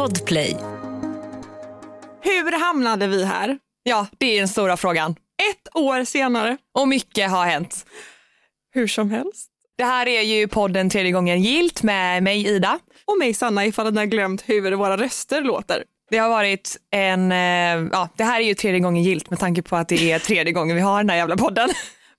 Podplay. Hur hamnade vi här? Ja, det är den stora frågan. Ett år senare. Och mycket har hänt. Hur som helst. Det här är ju podden tredje gången gilt med mig Ida. Och mig Sanna ifall ni har glömt hur våra röster låter. Det har varit en, eh, ja det här är ju tredje gången gilt med tanke på att det är tredje gången vi har den här jävla podden.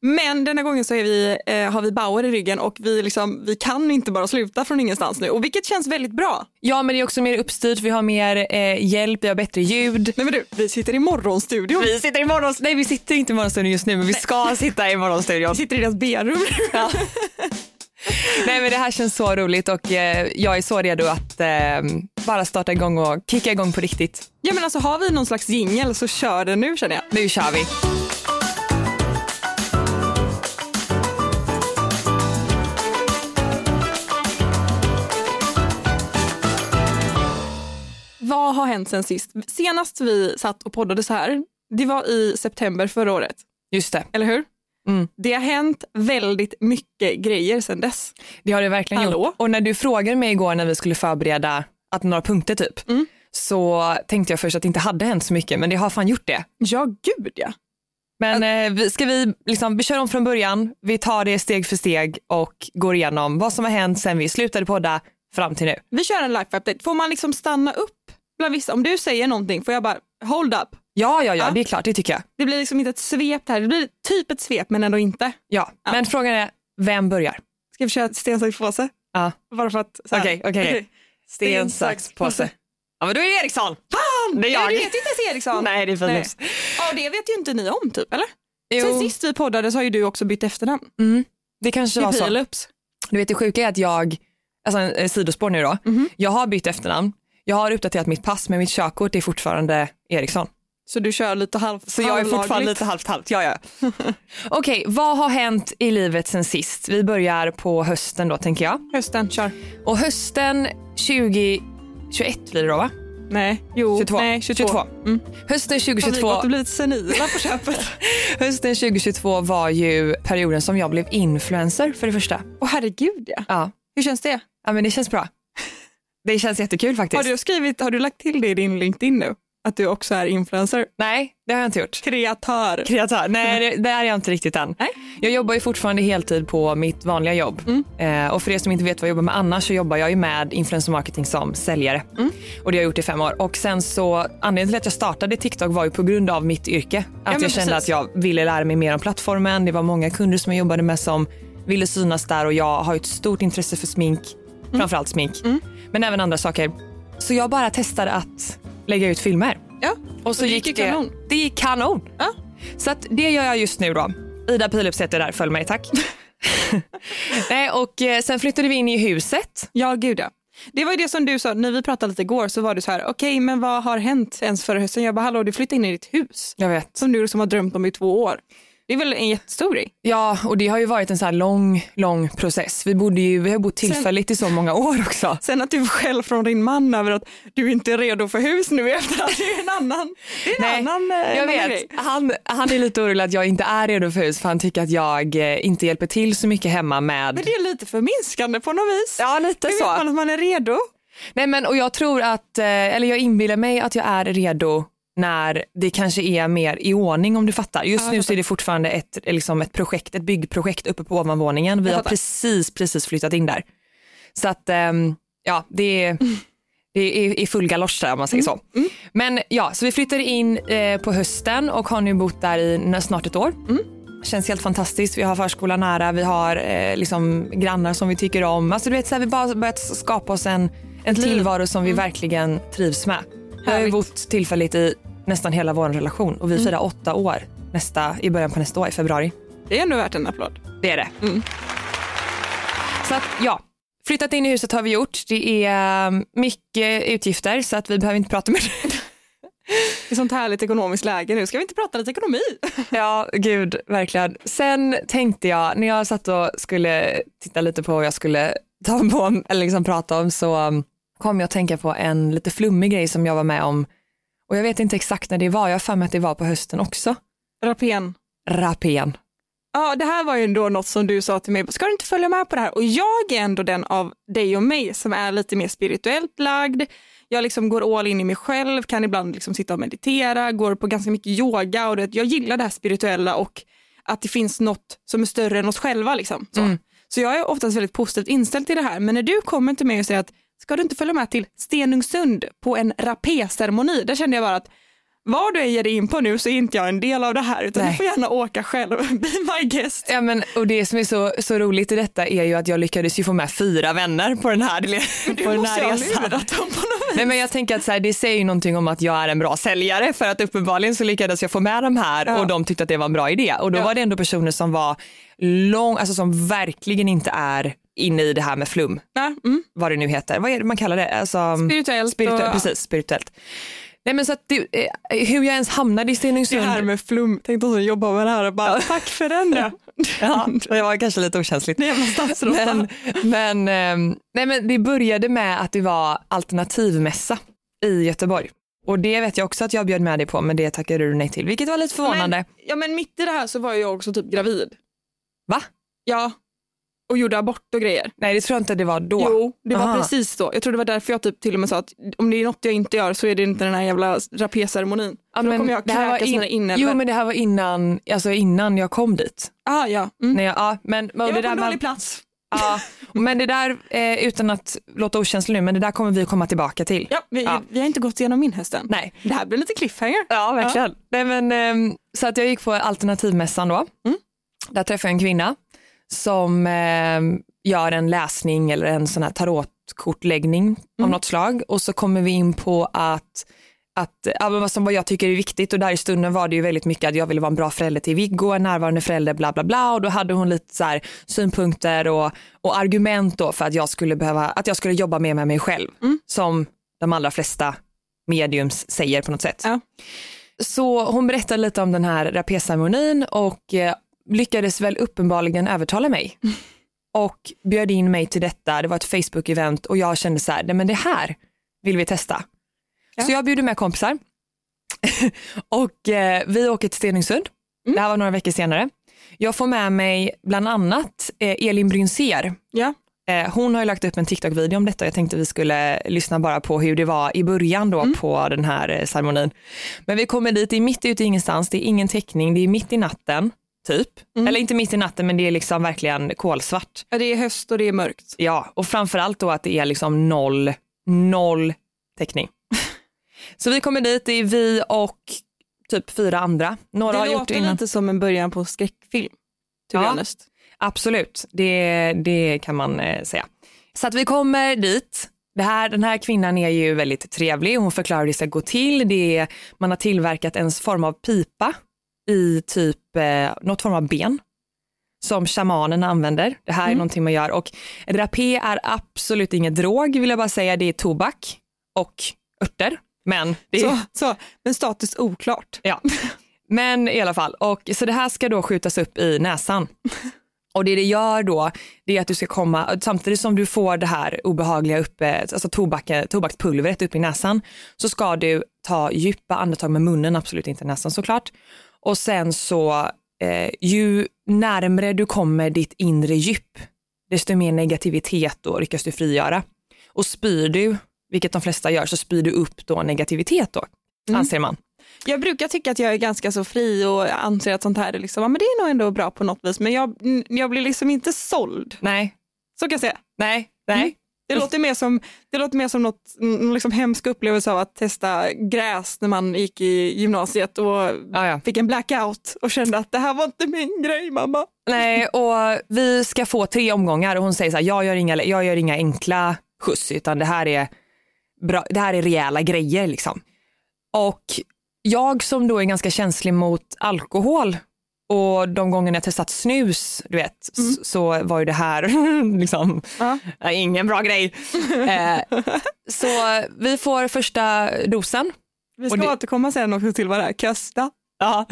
Men denna gången så vi, eh, har vi Bauer i ryggen och vi, liksom, vi kan inte bara sluta från ingenstans nu. Och vilket känns väldigt bra. Ja men det är också mer uppstyrt, vi har mer eh, hjälp, vi har bättre ljud. Nej men du, vi sitter i morgonstudion. Vi sitter i morgons... Nej vi sitter inte i morgonstudion just nu men vi ska sitta i morgonstudion. Vi sitter i deras B-rum. Ja. Nej men det här känns så roligt och eh, jag är så redo att eh, bara starta igång och kicka igång på riktigt. Ja men alltså har vi någon slags jingel så kör den nu känner jag. Nu kör vi. Vad har hänt sen sist? Senast vi satt och poddade så här, det var i september förra året. Just det. Eller hur? Mm. Det har hänt väldigt mycket grejer sen dess. Det har det verkligen Hallå? gjort. Och när du frågade mig igår när vi skulle förbereda att några punkter typ, Mm. så tänkte jag först att det inte hade hänt så mycket, men det har fan gjort det. Ja, gud ja. Men eh, vi- ska vi, liksom, vi kör om från början, vi tar det steg för steg och går igenom vad som har hänt sen vi slutade podda fram till nu. Vi kör en life update. Får man liksom stanna upp bland vissa? Om du säger någonting får jag bara hold up. Ja, ja, ja, Ja. det är klart, det tycker jag. Det blir liksom inte ett svep här. Det blir typ ett svep men ändå inte. Ja. Ja. Men frågan är, vem börjar? Ska vi köra sten, sax, påse? Ja. Bara för att... så. Okej, okej, okej. Sten, sax, påse. Ja, men då är det Eriksson. Fan! Det är Ja, jag. du vet inte ens Eriksson. Nej, det är Philips. Ja, det vet ju inte ni om typ, eller? Jo, Sen sist vi poddade så har ju du också bytt efternamn. mm, det kanske Till var så. Philips. Du vet det sjuka är att jag, alltså en sidospår nu då, Mhm. jag har bytt efternamn, jag har uppdaterat mitt pass men mitt körkort är fortfarande Eriksson. Så du kör lite halv Så jag är fortfarande lite halvt halvt, ja ja. Okej, vad har hänt i livet sen sist? Vi börjar på hösten då tänker jag. Hösten, kör. Och hösten 2021 blir det då va? Nej, jo. 22. Nej, 22. 22. Mm. Hösten Har vi 2022, gått och blivit senila på köpet? hösten 2022 var ju perioden som jag blev influencer för det första. Åh herregud ja. Ja, Hur känns det? ja men det känns bra. Det känns jättekul faktiskt. Har du, skrivit, har du lagt till det i din LinkedIn nu? Att du också är influencer? Nej, det har jag inte gjort. Kreatör. Kreatör? Nej, det, det är jag inte riktigt än. Nej. Jag jobbar ju fortfarande heltid på mitt vanliga jobb. Mm. Eh, och för er som inte vet vad jag jobbar med annars så jobbar jag ju med influencer marketing som säljare. Mm. Och det har jag gjort i fem år. Och sen så, anledningen till att jag startade TikTok var ju på grund av mitt yrke. Att men jag kände precis. att jag ville lära mig mer om plattformen. Det var många kunder som jag jobbade med som ville synas där och jag har ett stort intresse för smink. Mm. Framförallt smink. Men även andra saker. Så jag bara testade att lägga ut filmer. Ja. Och så Och det gick gick det. kanon. Det gick kanon. Ja. Så att det gör jag just nu då. Ida Pilups heter där, följ mig tack. Nej, och eh, sen flyttade vi in i huset. Ja, gud ja. Det var ju det som du sa, när vi pratade lite igår så var du så här, okej men vad har hänt ens förra hösten? Jag bara, hallå du flyttade in i ditt hus Jag vet. som du som har drömt om i två år. Det är väl en jättestor grej? Ja, och det har ju varit en så här lång, lång process. Vi, bodde ju, vi har bott tillfälligt i så många år också. Sen att du skäll från din man över att du inte är redo för hus nu efter att det är en annan, det är en Nej, annan, eh, Jag annan vet, grej. han, han är lite orolig att jag inte är redo för hus för han tycker att jag eh, inte hjälper till så mycket hemma med... Men det är lite förminskande på något vis. Ja, lite Hur vet så. man att man är redo? Nej men och jag tror att, eh, eller jag inbillar mig att jag är redo när det kanske är mer i ordning om du fattar. Just Ja, nu så är det fortfarande ett, liksom ett projekt, ett byggprojekt uppe på ovanvåningen. Vi har precis, precis flyttat in där. Så att ehm, ja, det är, det är i full galosch där om man säger så. Men ja, så vi flyttade in eh, på hösten och har nu bott där i snart ett år. Känns helt fantastiskt. Vi har förskola nära, vi har eh, liksom grannar som vi tycker om. Alltså du vet, så här, vi bara börjat skapa oss en, en tillvaro som vi verkligen trivs med. Vi har ju bott tillfälligt i nästan hela vår relation och vi firar åtta år nästa, i början på nästa år, i februari. Det är ändå värt en applåd. Det är det. Mm. Så att ja, flyttat in i huset har vi gjort. Det är um, mycket utgifter så att vi behöver inte prata mer. I sånt härligt ekonomiskt läge nu. Ska vi inte prata lite ekonomi? ja, gud, verkligen. Sen tänkte jag, när jag satt och skulle titta lite på vad jag skulle ta på, eller liksom prata om, så um, kom jag att tänka på en lite flummig grej som jag var med om. Och jag vet inte exakt när det var, jag har för mig att det var på hösten också. Rapen. Rapen. Ja, det här var ju ändå något som du sa till mig, ska du inte följa med på det här? Och jag är ändå den av dig och mig som är lite mer spirituellt lagd. Jag liksom går all in i mig själv, kan ibland liksom sitta och meditera, går på ganska mycket yoga och det, jag gillar det här spirituella och att det finns något som är större än oss själva. Liksom. Så. Mm. så jag är oftast väldigt positivt inställd till det här, men när du kommer till mig och säger att ska du inte följa med till Stenungsund på en rapé-ceremoni, där kände jag bara att vad du ger dig in på nu så är inte jag en del av det här utan Nej. du får gärna åka själv, be my guest. Ja, men, och det som är så, så roligt i detta är ju att jag lyckades ju få med fyra vänner på den här, på den här resan. Dem på något Nej, men jag tänker att så här, det säger ju någonting om att jag är en bra säljare för att uppenbarligen så lyckades jag få med de här ja. och de tyckte att det var en bra idé och då ja. var det ändå personer som var lång, alltså som verkligen inte är inne i det här med flum. Ja, mm. Vad det nu heter, vad är det man kallar det? Alltså, spirituellt. spirituellt och... Precis, spirituellt. Nej men så att det, eh, hur jag ens hamnade i Stenungsund. Det här med flum, tänk de som jobbar med det här och bara, ja. tack för den då. ja, det var kanske lite okänsligt. Nej, men, men, eh, nej, men det började med att det var alternativmässa i Göteborg. Och det vet jag också att jag bjöd med dig på men det tackade du nej till vilket var lite förvånande. Men, ja men mitt i det här så var jag också typ gravid. Va? Ja, och gjorde abort och grejer. Nej det tror jag inte det var då. Jo, det var Aha. precis så. Jag tror det var därför jag typ till och med sa att om det är något jag inte gör så är det inte den här jävla rapé-ceremonin. Ja, då kommer jag kräkas in, in Jo men det här var innan, alltså innan jag kom dit. Ah, ja. Mm. Nej, ja men, jag var på en dålig plats. Ja, men det där, eh, utan att låta okänslig nu, men det där kommer vi komma tillbaka till. Ja, vi, ja. vi har inte gått igenom min hösten. Nej. Det här blir lite cliffhanger. Ja, verkligen. Ja. Nej, men, eh, så att jag gick på alternativmässan då. Mm. Där träffade jag en kvinna som eh, gör en läsning eller en sån här tarotkortläggning mm. av något slag och så kommer vi in på att att, ja, vad, som, vad jag tycker är viktigt och där i stunden var det ju väldigt mycket att jag ville vara en bra förälder till Viggo, en närvarande förälder, bla bla bla och då hade hon lite så här, synpunkter och, och argument då för att jag skulle behöva, att jag skulle jobba mer med mig själv mm. som de allra flesta mediums säger på något sätt. Ja. Så hon berättade lite om den här rapé-ceremonin och eh, lyckades väl uppenbarligen övertala mig. Och bjöd in mig till detta. Det var ett Facebook-event och jag kände så här, nej men det här vill vi testa. Ja. Så jag bjuder med kompisar och eh, vi åker till Stenungsund. Mm. Det här var några veckor senare. Jag får med mig bland annat eh, Elin Brynser. Ja. Eh, hon har lagt upp en TikTok-video om detta jag tänkte vi skulle lyssna bara på hur det var i början då mm. på den här eh, ceremonin. Men vi kommer dit, det är mitt ute i ingenstans, det är ingen täckning, det är mitt i natten typ. Mm. Eller inte mitt i natten men det är liksom verkligen kolsvart. Ja, det är höst och det är mörkt. Ja, och framförallt då att det är liksom noll, noll täckning. så vi kommer dit, det är vi och typ fyra andra. Några det har gjort det innan. lite som en början på skräckfilm. Ja, absolut, det, det kan man eh, säga. Så att vi kommer dit, det här, den här kvinnan är ju väldigt trevlig, hon förklarar hur det ska gå till. Det är, man har tillverkat en form av pipa i typ eh, något form av ben som shamanen använder. Det här är mm. någonting man gör och rapé är absolut ingen drog vill jag bara säga. Det är tobak och örter. Men, det är... så, så, men status oklart. Ja, men i alla fall. Och, så det här ska då skjutas upp i näsan. Och det det gör då, det är att du ska komma, samtidigt som du får det här obehagliga uppe, alltså tobak, tobakspulvret upp i näsan, så ska du ta djupa andetag med munnen, absolut inte näsan såklart. Och sen så, eh, ju närmre du kommer ditt inre djup, desto mer negativitet då lyckas du frigöra. Och spyr du, vilket de flesta gör, så spyr du upp då negativitet då, mm. anser man. Jag brukar tycka att jag är ganska så fri och anser att sånt här är, liksom, ja, men det är nog ändå bra på något vis, men jag, jag blir liksom inte såld. Nej. Så kan jag säga. Nej, nej. Mm. Det låter mer som, det låter mer som något, någon liksom hemsk upplevelse av att testa gräs när man gick i gymnasiet och ah, ja. fick en blackout och kände att det här var inte min grej mamma. Nej, och vi ska få tre omgångar och hon säger så här, jag gör inga, jag gör inga enkla skjuts utan det här är, bra, det här är rejäla grejer liksom. Och jag som då är ganska känslig mot alkohol och de gångerna jag testat snus, du vet, mm. så var ju det här liksom, ja. ingen bra grej. eh, så vi får första dosen. Vi ska det... återkomma sen också till vad det är, kösta. Ja,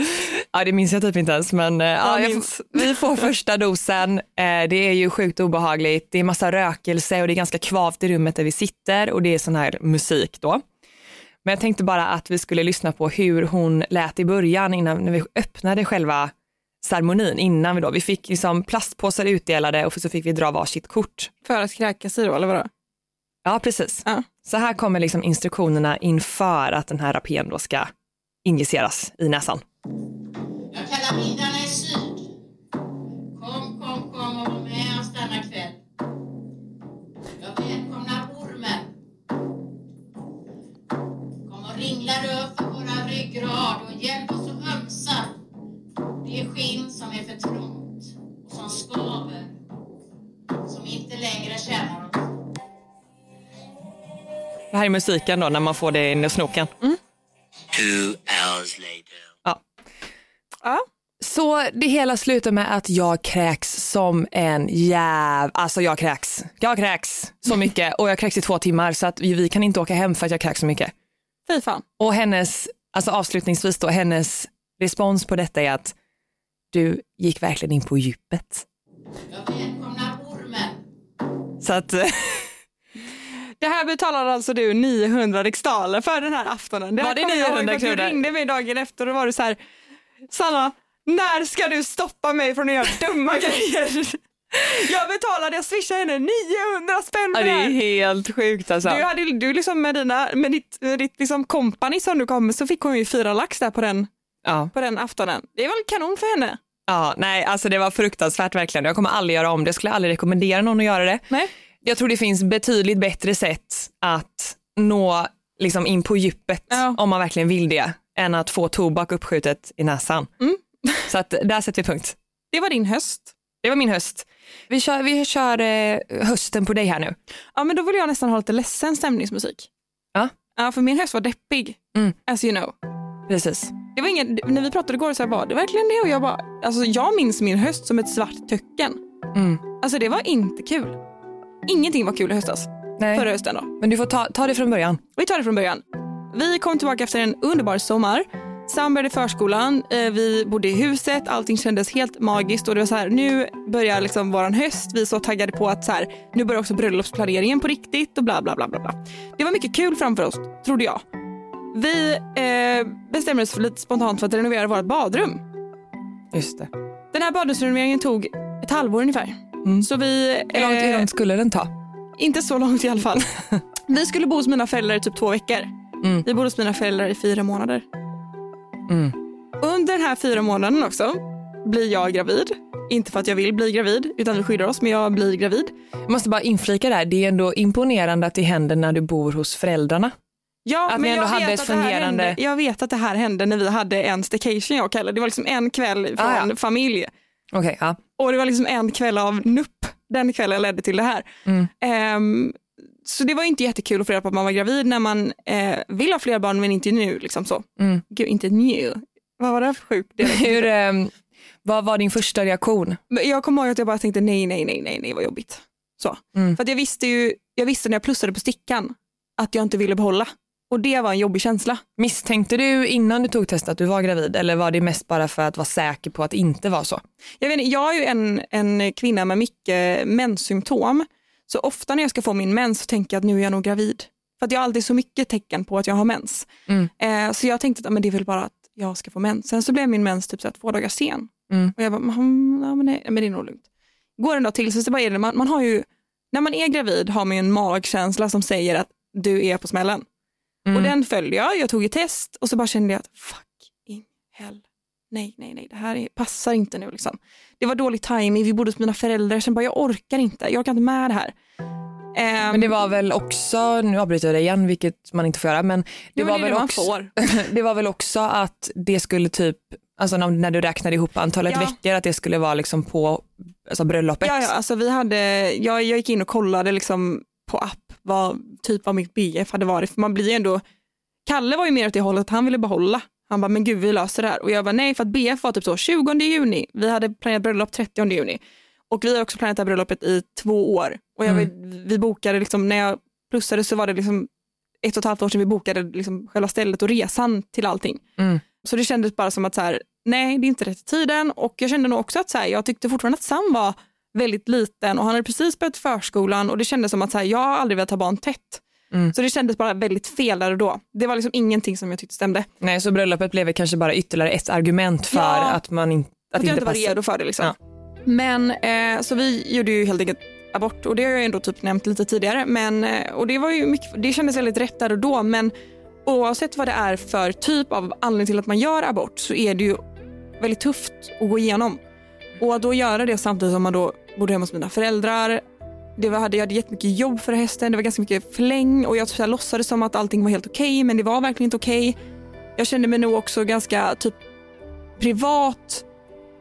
ja, det minns jag typ inte ens men eh, ja, jag, vi får första dosen. Eh, det är ju sjukt obehagligt. Det är massa rökelse och det är ganska kvavt i rummet där vi sitter och det är sån här musik då. Men jag tänkte bara att vi skulle lyssna på hur hon lät i början innan när vi öppnade själva ceremonin innan vi då. Vi fick liksom plastpåsar utdelade och så fick vi dra varsitt kort. För att kräkas i då, eller vadå? Ja, precis. Ja. Så här kommer liksom instruktionerna inför att den här rapén då ska injiceras i näsan. Här är musiken då när man får det in i snoken. Two hours later. Ja. Ja. Så det hela slutar med att jag kräks som en jäv... Alltså jag kräks. Jag kräks så mycket och jag kräks i två timmar så att vi, vi kan inte åka hem för att jag kräks så mycket. Fy fan. Och hennes, alltså avslutningsvis då, hennes respons på detta är att du gick verkligen in på djupet. Jag välkomnar ormen. Så att, Det här betalar alltså du 900 riksdaler för den här aftonen. Det Var det kommer jag ihåg 900 för att kronor? Du ringde mig dagen efter och var du så här, Sanna, när ska du stoppa mig från att göra dumma grejer? Jag betalade, jag swishade henne 900 spänn ja, för det det är helt sjukt alltså. Du, hade, du liksom med, dina, med ditt, med ditt liksom kompani som du kom med så fick hon ju fyra lax där på den, Ja. på den aftonen. Det är väl kanon för henne? ja, nej alltså det var fruktansvärt verkligen. Jag kommer aldrig göra om det, jag skulle aldrig rekommendera någon att göra det. Nej. Jag tror det finns betydligt bättre sätt att nå liksom in på djupet Ja. om man verkligen vill det, än att få tobak uppskjutet i näsan. Mm. Så att där sätter vi punkt. Det var din höst. Det var min höst. Vi kör, vi kör eh, hösten på dig här nu. Ja men då vill jag nästan ha lite ledsen stämningsmusik. Ja. Ja för min höst var deppig, Mm. as you know. Precis. Det var ingen, när vi pratade igår så här, var det verkligen det? Och jag bara, alltså jag minns min höst som ett svart töcken. Mm. Alltså det var inte kul. Ingenting var kul i höstas. Nej. Förra hösten då. Men du får ta, ta det från början. Vi tar det från början. Vi kom tillbaka efter en underbar sommar. Sam började i förskolan, eh, vi bodde i huset, allting kändes helt magiskt och det var så här, nu börjar liksom våran höst, vi är så taggade på att så här, nu börjar också bröllopsplaneringen på riktigt och bla bla bla bla. bla. Det var mycket kul framför oss, trodde jag. Vi eh, bestämde oss för lite spontant för att renovera vårt badrum. Just det. Den här badrumsrenoveringen tog ett halvår ungefär. Mm. Så vi... Hur långt, hur eh, långt skulle den ta? Inte så långt i alla fall. vi skulle bo hos mina föräldrar i typ två veckor. Mm. Vi bodde hos mina föräldrar i fyra månader. Mm. Under den här fyra månaden också blir jag gravid. Inte för att jag vill bli gravid, utan vi skyddar oss, men jag blir gravid. Jag måste bara inflika där, det är ändå imponerande att det händer när du bor hos föräldrarna. Ja, Att men jag vet att det här fungerande- Hände, jag vet att det här hände när vi hade en staycation jag och Kalle. Det var liksom en kväll från Ah, ja. familj. Okej, ja. Och det var liksom en kväll av nupp. Den kvällen ledde till det här. Mm. Ehm, så det var inte jättekul att få reda på att man var gravid när man eh, vill ha fler barn men inte nu. Liksom så. Mm. Gud, inte nu. Vad var det för sjukt? Hur, ehm, vad var din första reaktion? Jag kommer ihåg att jag bara tänkte nej, nej, nej, nej, nej vad jobbigt. Så. Mm. För jag visste ju, jag visste när jag plussade på stickan att jag inte ville behålla. Och det var en jobbig känsla. Misstänkte du innan du tog testet att du var gravid eller var det mest bara för att vara säker på att det inte var så? Jag, vet, jag är ju en, en kvinna med mycket menssymptom. Så ofta när jag ska få min mens så tänker jag att nu är jag nog gravid. För att jag har alltid så mycket tecken på att jag har mens. Mm. Eh, så jag tänkte att men det är väl bara att jag ska få mens. Sen så blev min mens typ så två dagar sen. Mm. Och jag bara, "Mm, ja, men, nej, men det är nog lugnt. Går en dag till så, så bara är det, man, man har ju, när man är gravid har man ju en magkänsla som säger att du är på smällen. Mm. Och den följde jag, jag tog ett test och så bara kände jag att fucking hell. Nej, nej, nej, det här är, passar inte nu liksom. Det var dålig timing, vi bodde hos mina föräldrar, kände bara jag orkar inte, jag orkar inte med det här. Ehm, Men det var väl också, nu avbryter jag dig igen vilket man inte får göra, men det, det var, det väl man också, det var väl också att det skulle typ, alltså när, när du räknade ihop antalet Ja. veckor, att det skulle vara liksom på alltså bröllopet. Ja, ja, alltså vi hade, jag, jag gick in och kollade liksom på app vad typ av mitt BF hade varit, för man blir ju ändå, Kalle var ju mer åt det hållet att han ville behålla. Han bara, men gud vi löser det här. Och jag bara, nej för att BF var typ så 20 juni, vi hade planerat bröllop 30 juni. Och vi har också planerat det här bröllopet i två år. Och jag, Mm. vi bokade, liksom, när jag plussade så var det liksom ett och ett halvt år sedan vi bokade liksom själva stället och resan till allting. Mm. Så det kändes bara som att så här, nej det är inte rätt i tiden och jag kände nog också att så här, jag tyckte fortfarande att Sam var väldigt liten och han hade precis börjat förskolan och det kändes som att så här, jag har aldrig velat ha barn tätt. Mm. Så det kändes bara väldigt fel där och då. Det var liksom ingenting som jag tyckte stämde. Nej, så bröllopet blev kanske bara ytterligare ett argument för Ja. att man in, att jag inte var passa. redo för det. Liksom. Ja. Men eh, så vi gjorde ju helt enkelt abort och det har jag ändå typ nämnt lite tidigare. Men, eh, och det, var ju mycket, det kändes väldigt rätt där och då men oavsett vad det är för typ av anledning till att man gör abort så är det ju väldigt tufft att gå igenom. Och att då göra det samtidigt som man då bodde hemma hos mina föräldrar. Det var, hade, jag hade jättemycket jobb för hästen, det var ganska mycket fläng och jag så här, låtsades som att allting var helt okej men det var verkligen inte okej. Jag kände mig nog också ganska typ privat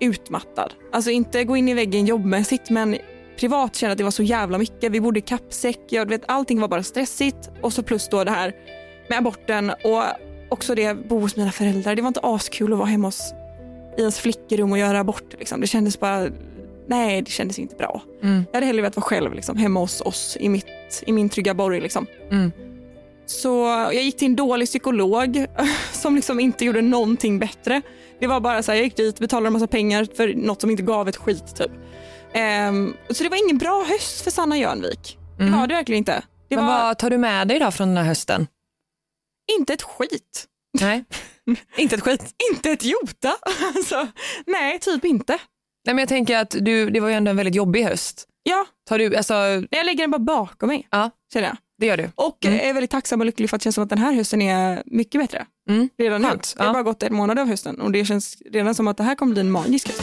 utmattad. Alltså inte gå in i väggen jobbmässigt men privat kände att det var så jävla mycket. Vi bodde i kappsäck, jag vet, allting var bara stressigt och så plus då det här med aborten och också det bo hos mina föräldrar. Det var inte askul att vara hemma hos, i ens flickrum och göra abort. Liksom. Det kändes bara, nej det kändes inte bra. Mm. Jag hade hellre velat vara själv liksom, hemma hos oss i, mitt, i min trygga borg. Liksom. Mm. Så jag gick till en dålig psykolog som liksom inte gjorde någonting bättre. Det var bara så här, jag gick dit, betalade en massa pengar för något som inte gav ett skit. Typ. Ehm, så det var ingen bra höst för Sanna Jörnvik. Det Mm. var det verkligen inte. Det Men var vad tar du med dig då från den här hösten? inte ett skit. Nej, inte ett skit. Inte ett jota. Alltså, nej, typ inte. Nej, men jag tänker att du, det var ju ändå en väldigt jobbig höst. Ja, Tar du, alltså, jag lägger den bara bakom mig. Ja. Känner jag. det gör du. Och Mm. är väldigt tacksam och lycklig för att det känns som att den här hösten är mycket bättre. Mm. Redan nu. Skönt, Det har ja. bara gått en månad av hösten och det känns redan som att det här kommer bli en magisk höst.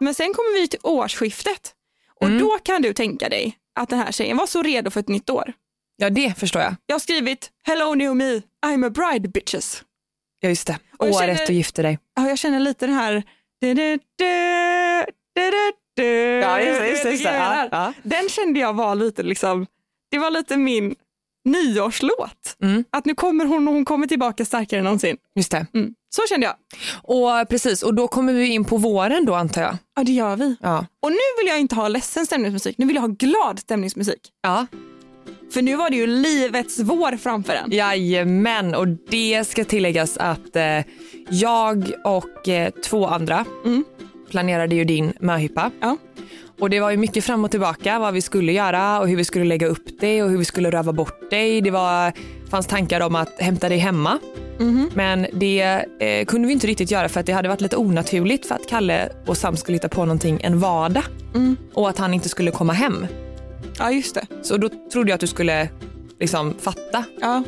Men sen kommer vi till årsskiftet och Mm. då kan du tänka dig att den här tjejen var så redo för ett nytt år. Ja, det förstår jag. Jag har skrivit “Hello new me, I'm a bride bitches”. Ja, just det. Och Året känner- du gifte dig. Ja, jag känner lite den här... du, du, du. Ja, just just just Ja, menar. ja. Den kände jag var lite liksom, det var lite min nyårslåt. Mm. Att nu kommer hon och hon kommer tillbaka starkare än någonsin. Just det. Mm. Så kände jag. Och precis, och då kommer vi in på våren då antar jag. Ja, det gör vi. Ja. Och nu vill jag inte ha ledsen stämningsmusik, nu vill jag ha glad stämningsmusik. Ja. För nu var det ju livets vår framför en. Jajamän, och det ska tilläggas att eh, jag och eh, två andra Mm. planerade ju din möhippa. Ja. Och det var ju mycket fram och tillbaka vad vi skulle göra och hur vi skulle lägga upp det och hur vi skulle röva bort dig. Det var, fanns tankar om att hämta dig hemma. Mhm. Men det eh, kunde vi inte riktigt göra för att det hade varit lite onaturligt för att Kalle och Sam skulle hitta på någonting en vardag. Mm. Och att han inte skulle komma hem. ja, just det. Så då trodde jag att du skulle liksom fatta. Ja.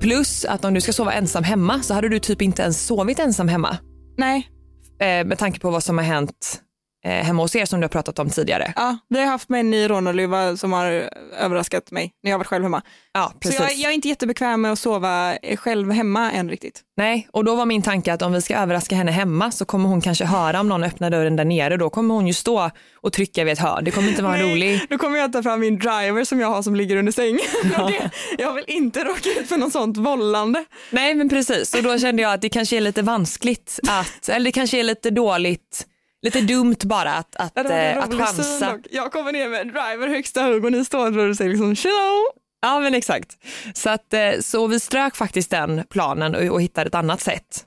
Plus att om du ska sova ensam hemma så hade du typ inte ens sovit ensam hemma. Nej, Eh, med tanke på vad som har hänt eh, hemma hos er som du har pratat om tidigare. ja, vi har haft män i Ronneluva som har överraskat mig när jag har varit själv hemma. Ja, precis. Så jag, jag är inte jättebekväm med att sova eh, själv hemma än riktigt. Nej, och då var min tanke att om vi ska överraska henne hemma så kommer hon kanske höra om någon öppnar dörren där nere. Då kommer hon ju stå och trycka vid ett hörn. Det kommer inte vara en rolig. Då kommer jag ta fram min driver som jag har som ligger under sängen. Det, jag vill inte råka ut för något sånt vållande. Nej, men precis. Och då kände jag att det kanske är lite vanskligt att, eller det kanske är lite dåligt, lite dumt bara att, att, Ja, eh, att chansa. Jag kommer ner med en driver högsta hugg och ni står och säger liksom tjena. Ja men exakt. Så, att, eh, så vi strök faktiskt den planen och, och hittade ett annat sätt.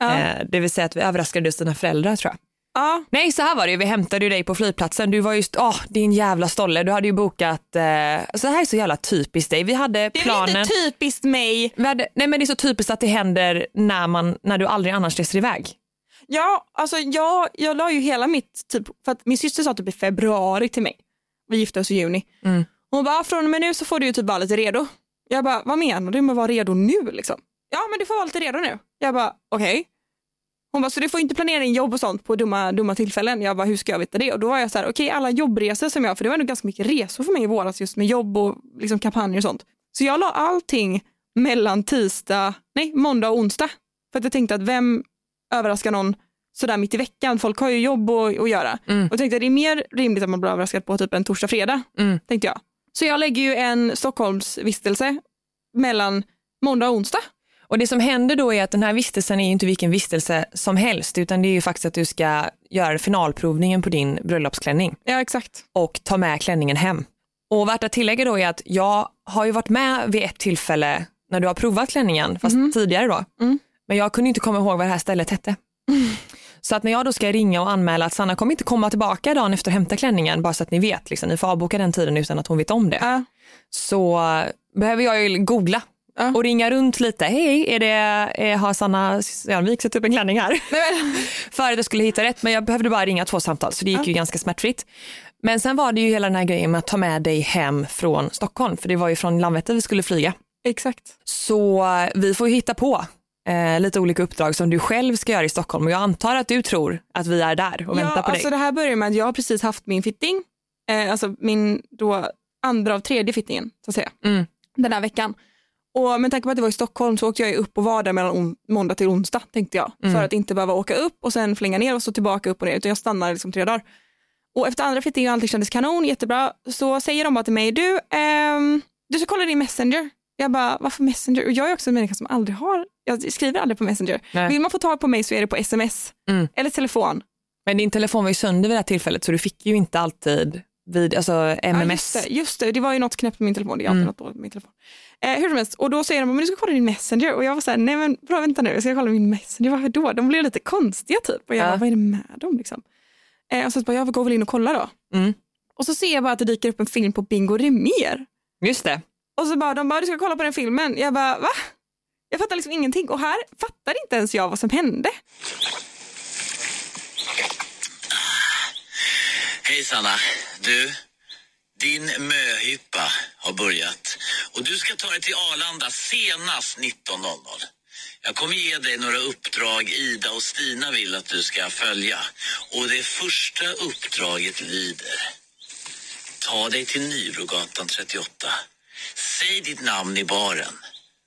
Ja. Eh, det vill säga att vi överraskade just dina föräldrar tror jag. Ja, Nej så här var det, vi hämtade ju dig på flygplatsen. Du var just, åh din jävla stolle, du hade ju bokat, eh, så det här är så jävla typiskt dig. Vi hade det är planen. inte typiskt mig. hade, nej men det är så typiskt att det händer när, man, när du aldrig annars reser iväg. Ja, alltså jag, jag la ju hela mitt, typ, för att min syster sa typ i februari till mig, vi gifte oss i juni. Mm. Hon bara, från och med nu så får du ju typ vara lite redo. Jag bara, vad menar du med att vara redo nu liksom? Ja men du får vara lite redo nu. Jag bara, okej. Hon bara, så du får inte planera in jobb och sånt på dumma, dumma tillfällen. Jag bara, hur ska jag veta det? Och då var jag så här, okej alla jobbresor som jag, för det var ändå ganska mycket resor för mig i våras just med jobb och liksom kampanjer och sånt. Så jag la allting mellan tisdag, nej måndag och onsdag. För att jag tänkte att vem överraskar någon sådär mitt i veckan. Folk har ju jobb att, att göra. Mm. Och tänkte att det är mer rimligt att man blir överraskad på typ en torsdag, fredag. Mm. Tänkte jag. Så jag lägger ju en Stockholmsvistelse mellan måndag och onsdag. Och det som händer då är att den här vistelsen är ju inte vilken vistelse som helst utan det är ju faktiskt att du ska göra finalprovningen på din bröllopsklänning Ja exakt. och ta med klänningen hem. Och värt att tillägga då är att jag har ju varit med vid ett tillfälle när du har provat klänningen, fast tidigare då. Mm. Men jag kunde inte komma ihåg vad det här stället hette. Så att när jag då ska ringa och anmäla att Sanna kommer inte komma tillbaka dagen efter att hämta klänningen, bara så att ni vet, liksom, ni får avboka den tiden utan att hon vet om det. Ja. Så eh, behöver jag ju googla Ja. och ringa runt lite. Hej, är det, är, har Sanna Sönvik satt upp en klänning här? För att jag skulle hitta rätt, men jag behövde bara ringa två samtal så det gick ju ganska smärtfritt. Men sen var det ju hela den här grejen med att ta med dig hem från Stockholm, för det var ju från Landvetter vi skulle flyga. Exakt. Så vi får ju hitta på eh, lite olika uppdrag som du själv ska göra i Stockholm och jag antar att du tror att vi är där och väntar ja, på alltså dig. Det här börjar med att jag har precis haft min fitting, eh, alltså min då andra av tredje fittingen så att säga, Mm. den här veckan. Och med tanke på att det var i Stockholm så åkte jag upp och var där mellan måndag till onsdag tänkte jag. Mm. För att inte behöva åka upp och sen flänga ner och så tillbaka upp och ner utan jag stannade liksom tre dagar. Och efter andra fittingen och allting kändes kanon, jättebra, så säger de bara till mig, du, ehm, du ska kolla din messenger. Jag bara, varför messenger? Och jag är också en människa som aldrig har, jag skriver aldrig på messenger. Nej. Vill man få tag på mig så är det på sms Mm. eller telefon. Men din telefon var ju sönder vid det här tillfället så du fick ju inte alltid vid, alltså Ja, MMS. just, det, just det, det var ju något knäppt med min telefon. Det är alltid Mm. något dåligt med min telefon. Eh, hur som helst, och då säger de, men du ska kolla din messenger. Och jag var så här, nej men bra, vänta nu, jag ska kolla min messenger. Varför då? De blev lite konstiga typ. Och jag Ja. bara, vad är det med dem liksom? Eh, och så bara, jag går väl in och kollar då. Mm. Och så ser jag bara att det dyker upp en film på Bingo Rimér. Just det. Och så bara, de bara, du ska kolla på den filmen. Jag bara, va? Jag fattar liksom ingenting. Och här fattar inte ens jag vad som hände. Hej Sanna. Du, din möhippa har börjat och du ska ta dig till Arlanda senast 19.00. Jag kommer ge dig några uppdrag Ida och Stina vill att du ska följa. Och det första uppdraget lyder. Ta dig till Nybrogatan 38. Säg ditt namn i baren.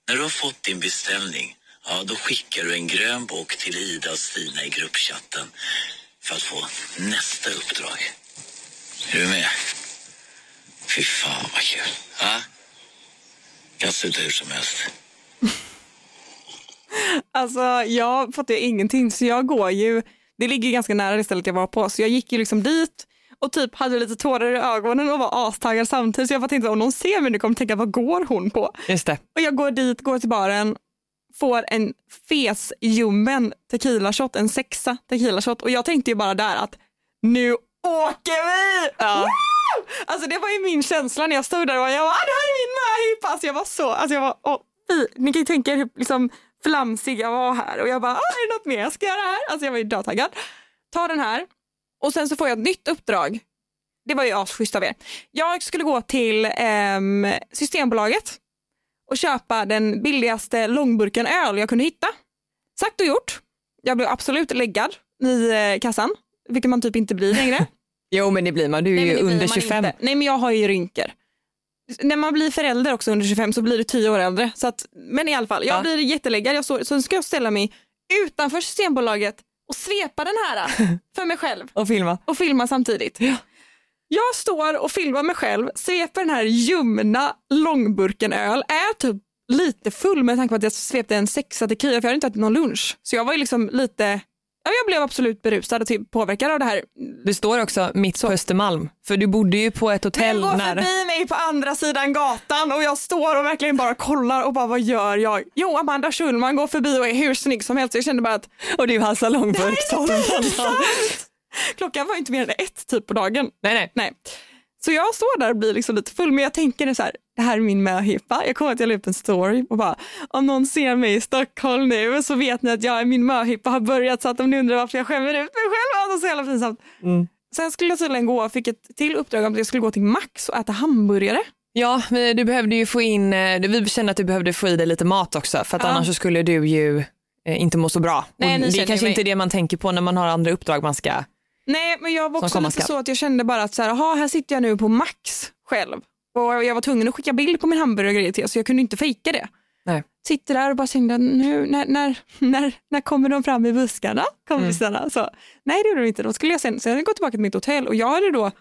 När du har fått din beställning, ja då skickar du en grön bok till Ida och Stina i gruppchatten för att få nästa uppdrag. Är du med? Fy fan vad kul. Ha? Kan sluta hur som helst. Alltså jag fattar ingenting så jag går ju, det ligger ganska nära det stället jag var på så jag gick ju liksom dit och typ hade lite tårar i ögonen och var astaggad samtidigt så jag bara tänkte om någon ser mig nu kommer tänka vad går hon på? Just det. Och jag går dit, går till baren, får en fesljummen tequila shot, en sexa tequila shot och jag tänkte ju bara där att nu åker vi! Woo! Alltså det var ju min känsla när jag stod där och jag var, "Ah, det här är min möhippa! Alltså jag var så, alltså jag var, åh, fy. ni kan ju tänka er hur liksom flamsig jag var här och jag bara, "Ah, är det något mer jag ska göra här? Alltså jag var ju dödtaggad. Ta den här och sen så får jag ett nytt uppdrag. Det var ju asschysst av er. Jag skulle gå till ehm, Systembolaget och köpa den billigaste långburken öl jag kunde hitta. Sagt och gjort. Jag blev absolut läggad i eh, kassan, vilket man typ inte blir längre. Jo men det blir man, du är Nej, ju under man 25. Inte. Nej men jag har ju rynkor. När man blir förälder också under 25 så blir du 10 år äldre. Så att, men i alla fall, jag Ja. blir jätteläggad. Jag står, så ska jag ställa mig utanför Systembolaget och svepa den här för mig själv Och filma. och filma samtidigt. Jag står och filmar mig själv, sveper den här ljumna långburken öl, är typ lite full med tanke på att jag svepte en sexa tequila för jag hade inte ätit någon lunch. Så jag var ju liksom lite, ja, jag blev absolut berusad och typ påverkad av det här. Du står också mitt på Östermalm, för du bodde ju på ett Den hotell går nära. förbi mig på andra sidan gatan och jag står och verkligen bara kollar och bara vad gör jag? Jo, Amanda Schulman går förbi och är hur snygg som helst. Jag kände bara att Och du halsar långburk. det här är inte sant. Klockan var inte mer än ett typ på dagen. Nej nej. Nej. Så jag står där och blir liksom lite full men jag tänker så här, det här är min möhippa. Jag kommer att jag la upp en story och bara om någon ser mig i Stockholm nu så vet ni att jag är min möhippa har börjat så att de undrar varför jag skämmer ut mig själv. Alltså så jävla pinsamt. Mm. Sen skulle jag tydligen gå och fick ett till uppdrag om att jag skulle gå till Max och äta hamburgare. Ja, men du behövde ju få in, eh, vi kände att du behövde få i dig lite mat också för att Ja. annars så skulle du ju eh, inte må så bra. Nej, ni det är kanske mig. inte är det man tänker på när man har andra uppdrag man ska. Nej men jag var också lite så att jag kände bara att så här, aha, här sitter jag nu på Max själv. Och jag var tvungen att skicka bild på min hamburgare och till så jag kunde inte fejka det. Nej. Sitter där och bara tänkte, nu, när, när, när, när kommer de fram i buskarna, kompisarna? Mm. Så, nej det gjorde de inte, de skulle jag sen, sen gå tillbaka till mitt hotell och jag hade då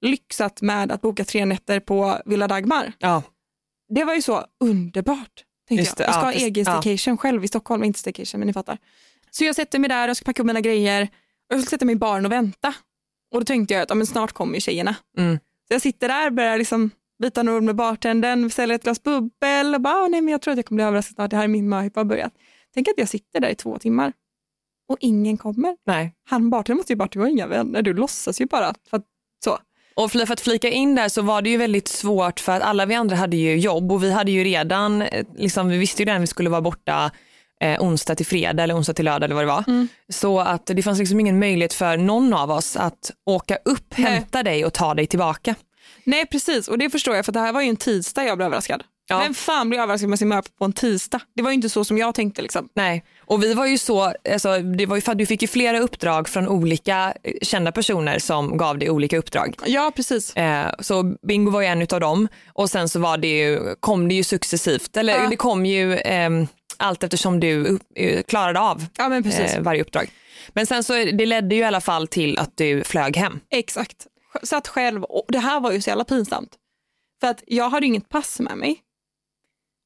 lyxat med att boka tre nätter på Villa Dagmar. Ja. Det var ju så underbart. Tänkte det, jag. jag ska ja, ha egen ja. staycation själv i Stockholm, inte staycation men ni fattar. Så jag sätter mig där, jag ska packa upp mina grejer och jag ska sätta mig i baren och vänta. Och då tänkte jag att ja, men snart kommer ju tjejerna. Mm. Så jag sitter där, börjar liksom byta några ord med bartendern, beställer ett glas bubbel och bara, "Ah, nej men jag tror att jag kommer bli överraskad snart, det här är min möhippa har börjat. Tänk att jag sitter där i två timmar och ingen kommer. Nej. Han bartendern måste ju bara, du har inga vänner, du låtsas ju bara. För att, så. Och för att flika in där så var det ju väldigt svårt för att alla vi andra hade ju jobb och vi hade ju redan, eh, liksom, vi visste ju redan att vi skulle vara borta eh, onsdag till fredag eller onsdag till lördag eller vad det var. Mm. Så att det fanns liksom ingen möjlighet för någon av oss att åka upp, Nej. hämta dig och ta dig tillbaka. Nej precis, och det förstår jag för det här var ju en tisdag jag blev överraskad. Ja. Vem fan blir överraskad med sin möhippa på en tisdag? Det var ju inte så som jag tänkte liksom. Nej, och vi var ju så, alltså, det var ju, du fick ju flera uppdrag från olika eh, kända personer som gav dig olika uppdrag. Ja precis. Eh, så Bingo var ju en utav dem och sen så var det ju, kom det ju successivt, eller Ja. det kom ju eh, allt eftersom du upp, eh, klarade av Ja eh, varje uppdrag. Men sen så det ledde ju i alla fall till att du flög hem. Exakt. Satt själv och det här var ju så jävla pinsamt. För att jag hade ju inget pass med mig.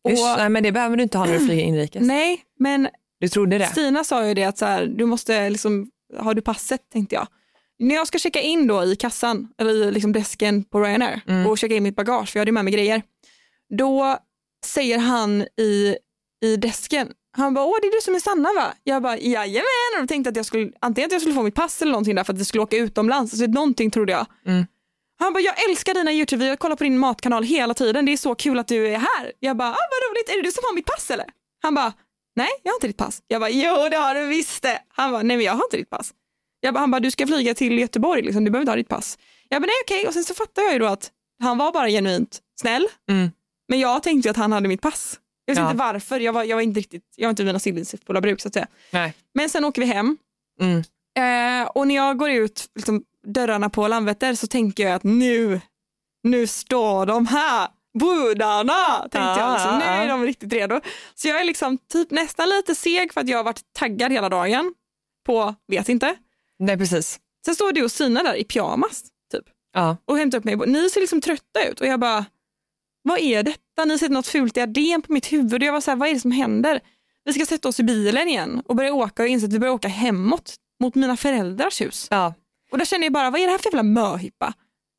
Och, Just, nej, men det behöver du inte ha när du flyger inrikes. nej, men Du trodde det? Stina sa ju det att så här, du måste liksom, har du passet tänkte jag. När jag ska checka in då i kassan, eller i liksom desken på Ryanair Mm. och checka in mitt bagage, för jag hade med mig grejer. Då säger han i, i desken, han bara, åh det är du som är Sanna va? Jag bara, jajamän, och då tänkte att jag skulle, antingen att jag skulle få mitt pass eller någonting där för att vi skulle åka utomlands, så någonting trodde jag. Mm. Han bara, jag älskar dina YouTube-videor, jag kollar på din matkanal hela tiden, det är så kul att du är här. Jag bara, ah, vad roligt, är det du som har mitt pass eller? Han bara, nej jag har inte ditt pass. Jag bara, jo det har du visst det. Han bara, nej men jag har inte ditt pass. Jag bara, han bara, du ska flyga till Göteborg, liksom, du behöver inte ha ditt pass. Jag bara, nej okej, och sen så fattar jag ju då att han var bara genuint snäll, Mm. men jag tänkte ju att han hade mitt pass. Jag vet Ja. inte varför, jag var, jag var inte riktigt, jag var inte mina sillins fulla bruk så att säga. Nej. Men sen åker vi hem Mm. eh, och när jag går ut liksom, dörrarna på Landvetter så tänker jag att nu, nu står de här brudarna, tänkte Ja, jag. Liksom. Nu är ja. de riktigt redo. Så jag är liksom typ nästan lite seg för att jag har varit taggad hela dagen på, vet inte. Nej precis. Sen står du och Sina där i pyjamas typ Ja. och hämtar upp mig. Ni ser liksom trötta ut och jag bara, vad är detta? Ni sätter något fult diadem på mitt huvud och jag var så här, vad är det som händer? Vi ska sätta oss i bilen igen och börja åka och inse att vi börjar åka hemåt mot mina föräldrars hus. Ja. Och där känner jag bara, vad är det här för jävla möhippa?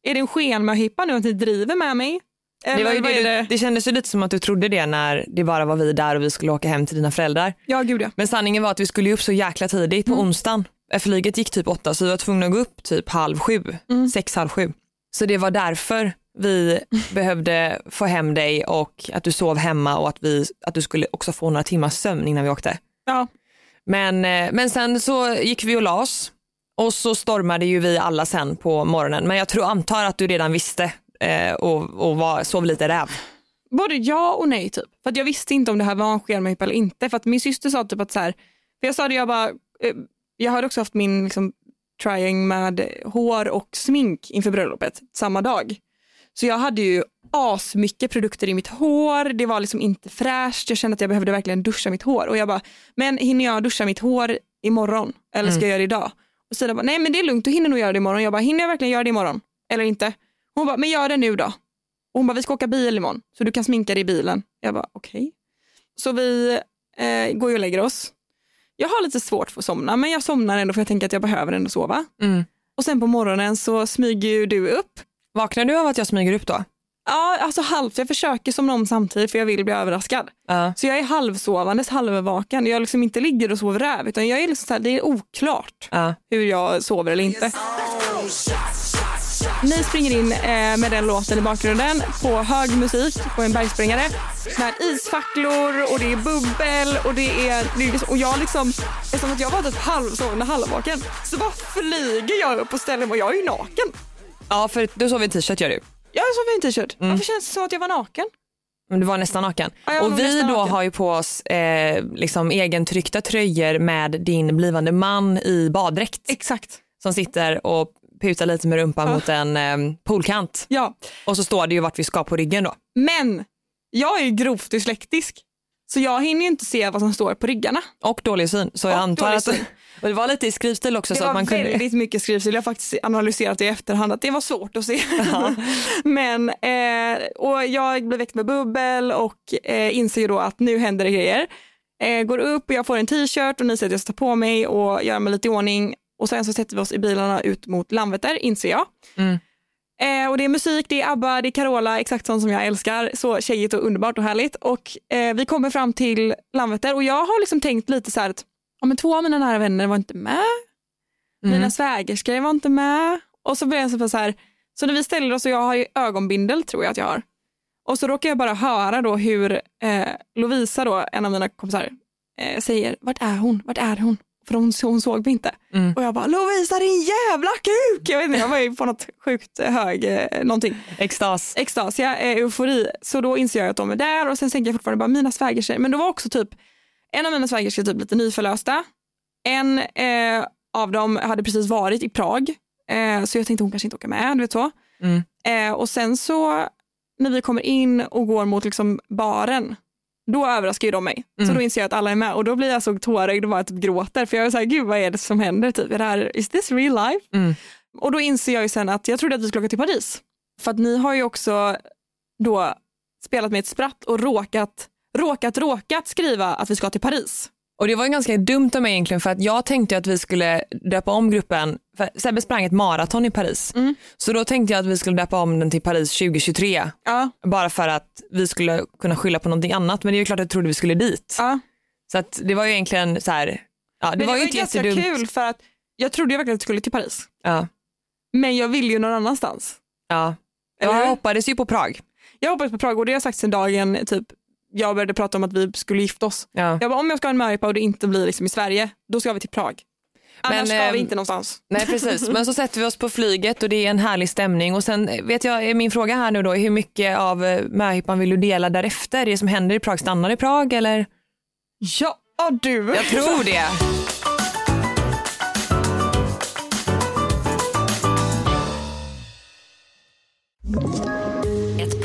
Är det en skenmöhippa nu att ni driver med mig? Eller Det, var det, det? det kändes ju lite som att du trodde det när det bara var vi där och vi skulle åka hem till dina föräldrar. Ja, gud ja. Men sanningen var att vi skulle upp så jäkla tidigt Mm. på onsdagen. Eh, Flyget gick typ åtta så vi var tvungna att gå upp typ halv sju, Mm. sex, halv sju. Så det var därför vi behövde få hem dig och att du sov hemma och att, vi, att du skulle också få några timmars sömn innan vi åkte. ja. Men, eh, men sen så gick vi och la oss och så stormade ju vi alla sen på morgonen. Men jag tror, antar att du redan visste eh, och, och var, sov lite räv. Både ja och nej typ. För att jag visste inte om det här var en skenmöhippa eller inte. För att min syster sa typ att så här, för jag sa det jag bara, eh, jag hade också haft min liksom, trying med hår och smink inför bröllopet samma dag. Så jag hade ju asmycket produkter i mitt hår, det var liksom inte fräscht, jag kände att jag behövde verkligen duscha mitt hår och jag bara, men hinner jag duscha mitt hår imorgon eller ska jag göra det idag? Och Stina bara, nej men det är lugnt, du hinner nog göra det imorgon. Jag bara, hinner jag verkligen göra det imorgon? Eller inte? Hon bara, men gör det nu då. Och hon bara, vi ska åka bil imorgon så du kan sminka dig i bilen. Jag bara, okej. Så vi eh, går ju och lägger oss. Jag har lite svårt för att somna men jag somnar ändå för jag tänker att jag behöver ändå sova. Mm. Och sen på morgonen så smyger ju du upp. Vaknar du av att jag smyger upp då? Ja, alltså halvt. Jag försöker somna om samtidigt för jag vill bli överraskad. Ja. Så jag är halvsovandes, halvvaken. Jag liksom inte ligger och sover räv utan jag är liksom så här, det är oklart Ja. hur jag sover eller inte. Ni springer in eh, med den låten i bakgrunden på hög musik på en bergsprängare med isfacklor och det är bubbel och det är, det är liksom- och jag liksom, eftersom att jag var typ halvsovande halvvaken så bara flyger jag upp och ställer mig och jag är ju naken. Ja, för du sov i t-shirt gör du. Jag sov i en t-shirt. Varför känns det som att jag var naken? Men du var nästan naken. Ja, var och vi då naken. har ju på oss eh, liksom egentryckta tröjor med din blivande man i baddräkt Exakt. som sitter och putar lite med rumpan mot en eh, poolkant. Ja, Och så står det ju vart vi ska på ryggen då. men jag är ju grovt dyslektisk. Så jag hinner ju inte se vad som står på ryggarna. Och dålig syn. Så jag Och antar att syn. och det var lite i skrivstil också. Det så var att man kunde... väldigt mycket skrivstil. Jag har faktiskt analyserat det i efterhand att det var svårt att se. Men, eh, och jag blev väckt med bubbel och eh, inser då att nu händer det grejer. Eh, går upp och jag får en t-shirt och ni säger att jag ska ta på mig och göra mig lite i ordning. Och sen så sätter vi oss i bilarna ut mot Landvetter inser jag. Mm. Eh, och det är musik, det är ABBA, det är Carola, exakt sånt som jag älskar. Så tjejigt och underbart och härligt. Och eh, vi kommer fram till Landvetter och jag har liksom tänkt lite så här att ja, men två av mina nära vänner var inte med. Mm. Mina svägerskor var inte med. Och så blev jag så, så här, så när vi ställer oss och jag har ju ögonbindel tror jag att jag har. Och så råkar jag bara höra då hur eh, Lovisa då, en av mina kompisar, eh, säger vart är hon, vart är hon? För hon, hon såg mig inte. Mm. Och jag bara Lovisa din jävla kuk! Jag vet inte, jag var ju på något sjukt hög, eh, någonting. Extas. Extas, ja, eh, eufori. Så då inser jag att de är där och sen tänker jag fortfarande bara mina svägerskor. Men då var också typ, en av mina svägerskor typ lite nyförlösta. En eh, av dem hade precis varit i Prag. Eh, så jag tänkte hon kanske inte åker med, du vet så. Mm. Eh, och sen så när vi kommer in och går mot liksom baren, då överraskar ju de mig. Så Mm. då inser jag att alla är med och då blir jag så tårögd och bara typ gråter för jag är så här, gud vad är det som händer? Typ, är det här, is this real life? Mm. Och då inser jag ju sen att jag trodde att vi skulle åka till Paris. För att ni har ju också då spelat med ett spratt och råkat, råkat, råkat skriva att vi ska till Paris. Och det var ju ganska dumt av mig egentligen för att jag tänkte att vi skulle döpa om gruppen, för Sebbe sprang ett maraton i Paris. Mm. Så då tänkte jag att vi skulle döpa om den till Paris 2023. Ja, Bara för att vi skulle kunna skylla på någonting annat. Men det är ju klart att jag trodde vi skulle dit. ja. Så att det var ju egentligen så här, ja, det Men var ju inte ganska jättedumt. kul för att jag trodde ju verkligen att vi skulle till Paris. Ja, Men jag ville ju någon annanstans. ja. Jag hoppades ju på Prag. Jag hoppades på Prag och det har jag sagt sedan dagen typ jag började prata om att vi skulle gifta oss. Ja. Jag bara, om jag ska ha en möhippa och det inte blir liksom i Sverige, då ska vi till Prag. Annars Men, ska ehm, vi inte någonstans. Nej precis, men så sätter vi oss på flyget och det är en härlig stämning och sen vet jag, min fråga här nu då, hur mycket av eh, möhippan vill du dela därefter? Det som händer i Prag, stannar i Prag eller? Ja du. Jag tror det.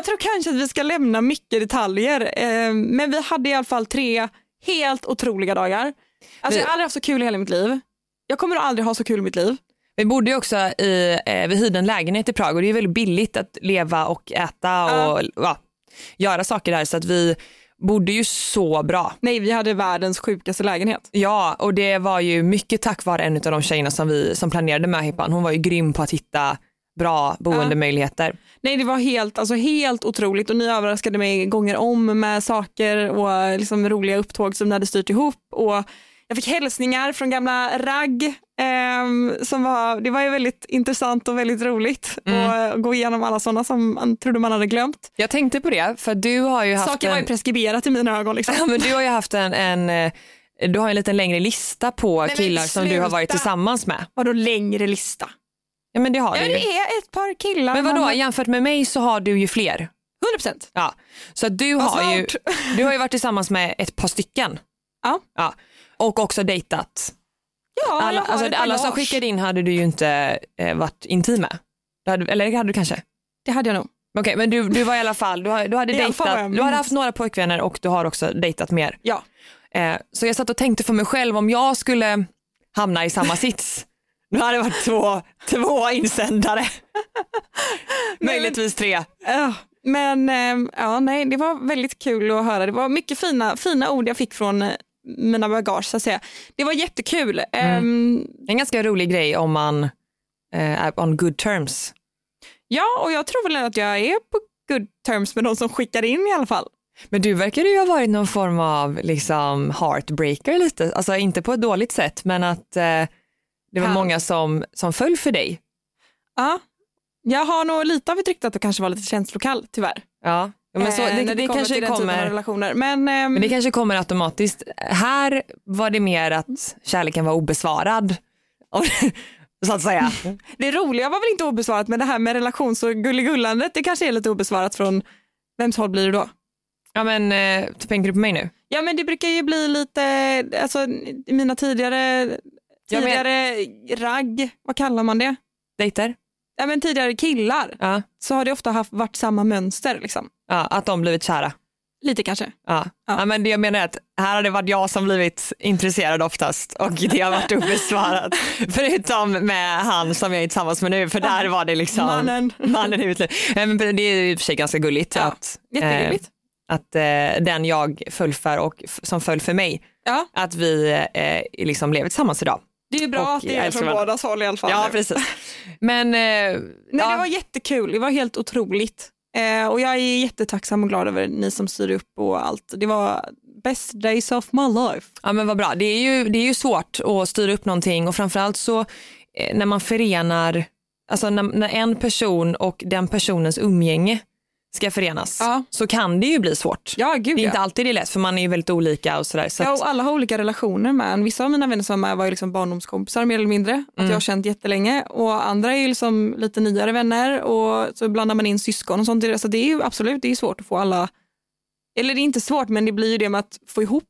Jag tror kanske att vi ska lämna mycket detaljer, eh, men vi hade i alla fall tre helt otroliga dagar. Alltså, Vi- jag har aldrig haft så kul i hela mitt liv. Jag kommer aldrig ha så kul i mitt liv. Vi bodde ju också i, eh, vi hyrde en lägenhet i Prag och det är väldigt billigt att leva och äta och ja, göra saker där så att vi bodde ju så bra. Nej, vi hade världens sjukaste lägenhet. Ja, och det var ju mycket tack vare en av de tjejerna som, vi, som planerade möhippan. Hon var ju grym på att hitta bra boendemöjligheter. Nej, det var helt, alltså, helt otroligt och ni överraskade mig gånger om med saker och liksom roliga upptåg som ni hade styrt ihop. Och jag fick hälsningar från gamla ragg. ehm, som var, det var ju väldigt intressant och väldigt roligt Mm. att gå igenom alla sådana som man trodde man hade glömt. Jag tänkte på det, för du har ju haft Saker var ju en, preskriberat i mina ögon. Liksom. ja, men du har ju haft en, en eh, du har en lite längre lista på men killar som du har varit tillsammans med. Vadå längre lista? Ja men det har Ja, du ju. det är ett par killar. Men vadå, man- jämfört med mig så har du ju fler. 100 procent. Ja. Så du Vad har, ju, du har ju varit tillsammans med ett par stycken. Ja. ja. Och också dejtat. Ja, Alla, alltså, alla som skickade in hade du ju inte eh, varit intim med. Hade, eller hade du kanske? Det hade jag nog. Okej, men du, du var i alla fall, du, har, du, hade dejtat, du hade haft några pojkvänner och du har också dejtat mer. Ja. Eh, så jag satt och tänkte för mig själv om jag skulle hamna i samma sits. Nu hade det varit två, två insändare. Möjligtvis tre. Men eh, ja, nej, det var väldigt kul att höra. Det var mycket fina, fina ord jag fick från eh, mina bagage så att säga. Det var jättekul. Ehm, En ganska rolig grej om man eh, är on good terms. ja, och jag tror väl att jag är på good terms med de som skickar in i alla fall. Men du verkar ju ha varit någon form av liksom heartbreaker lite, alltså inte på ett dåligt sätt men att eh, det var många som, som föll för dig. Ja, Jag har nog lite av ett rykte att du kanske var lite känslokall tyvärr. Ja, men så, Eh, det, när det, kommer kanske kommer, relationer. Men, ehm, men det kanske kommer automatiskt. Här var det mer att kärleken var obesvarad. så att säga. det roliga var väl inte obesvarat men det här med relations och gulligullandet det kanske är lite obesvarat från vems håll blir det då? Ja men eh, tänker du på mig nu? Ja men det brukar ju bli lite, alltså i mina tidigare, Ja, men- tidigare ragg, vad kallar man det? Dejter? Ja men tidigare killar Ja. så har det ofta haft, varit samma mönster liksom. ja, att de blivit kära. Lite kanske. Ja. Ja. men det jag menar är att här har det varit jag som blivit intresserad oftast och det har varit obesvarat. Förutom med han som jag är tillsammans med nu för där var det liksom Mannen. mannen i mitt liv. Men Det är i och för sig ganska gulligt Ja, att, eh, att eh, den jag föll för och som föll för mig, ja, att vi eh, liksom lever tillsammans idag. Det är ju bra och att det är från varandra. bådas håll i alla fall. Ja nu. precis. Men eh, Nej, ja, Det var jättekul, det var helt otroligt. Eh, och jag är jättetacksam och glad över ni som styr upp och allt. Det var best days of my life. Ja men vad bra. Det är ju, det är ju svårt att styra upp någonting och framförallt så eh, när man förenar, alltså när, när en person och den personens umgänge ska förenas Ja. så kan det ju bli svårt. Ja, gud Det är ja. inte alltid det är lätt för man är ju väldigt olika och sådär. Så Ja, att, och alla har olika relationer med. Vissa av mina vänner som med var ju liksom barndomskompisar mer eller mindre, att Mm. jag har känt jättelänge. Och andra är ju liksom lite nyare vänner och så blandar man in syskon och sånt. i det. Så det är ju absolut det är svårt att få alla, eller det är inte svårt men det blir ju det med att få ihop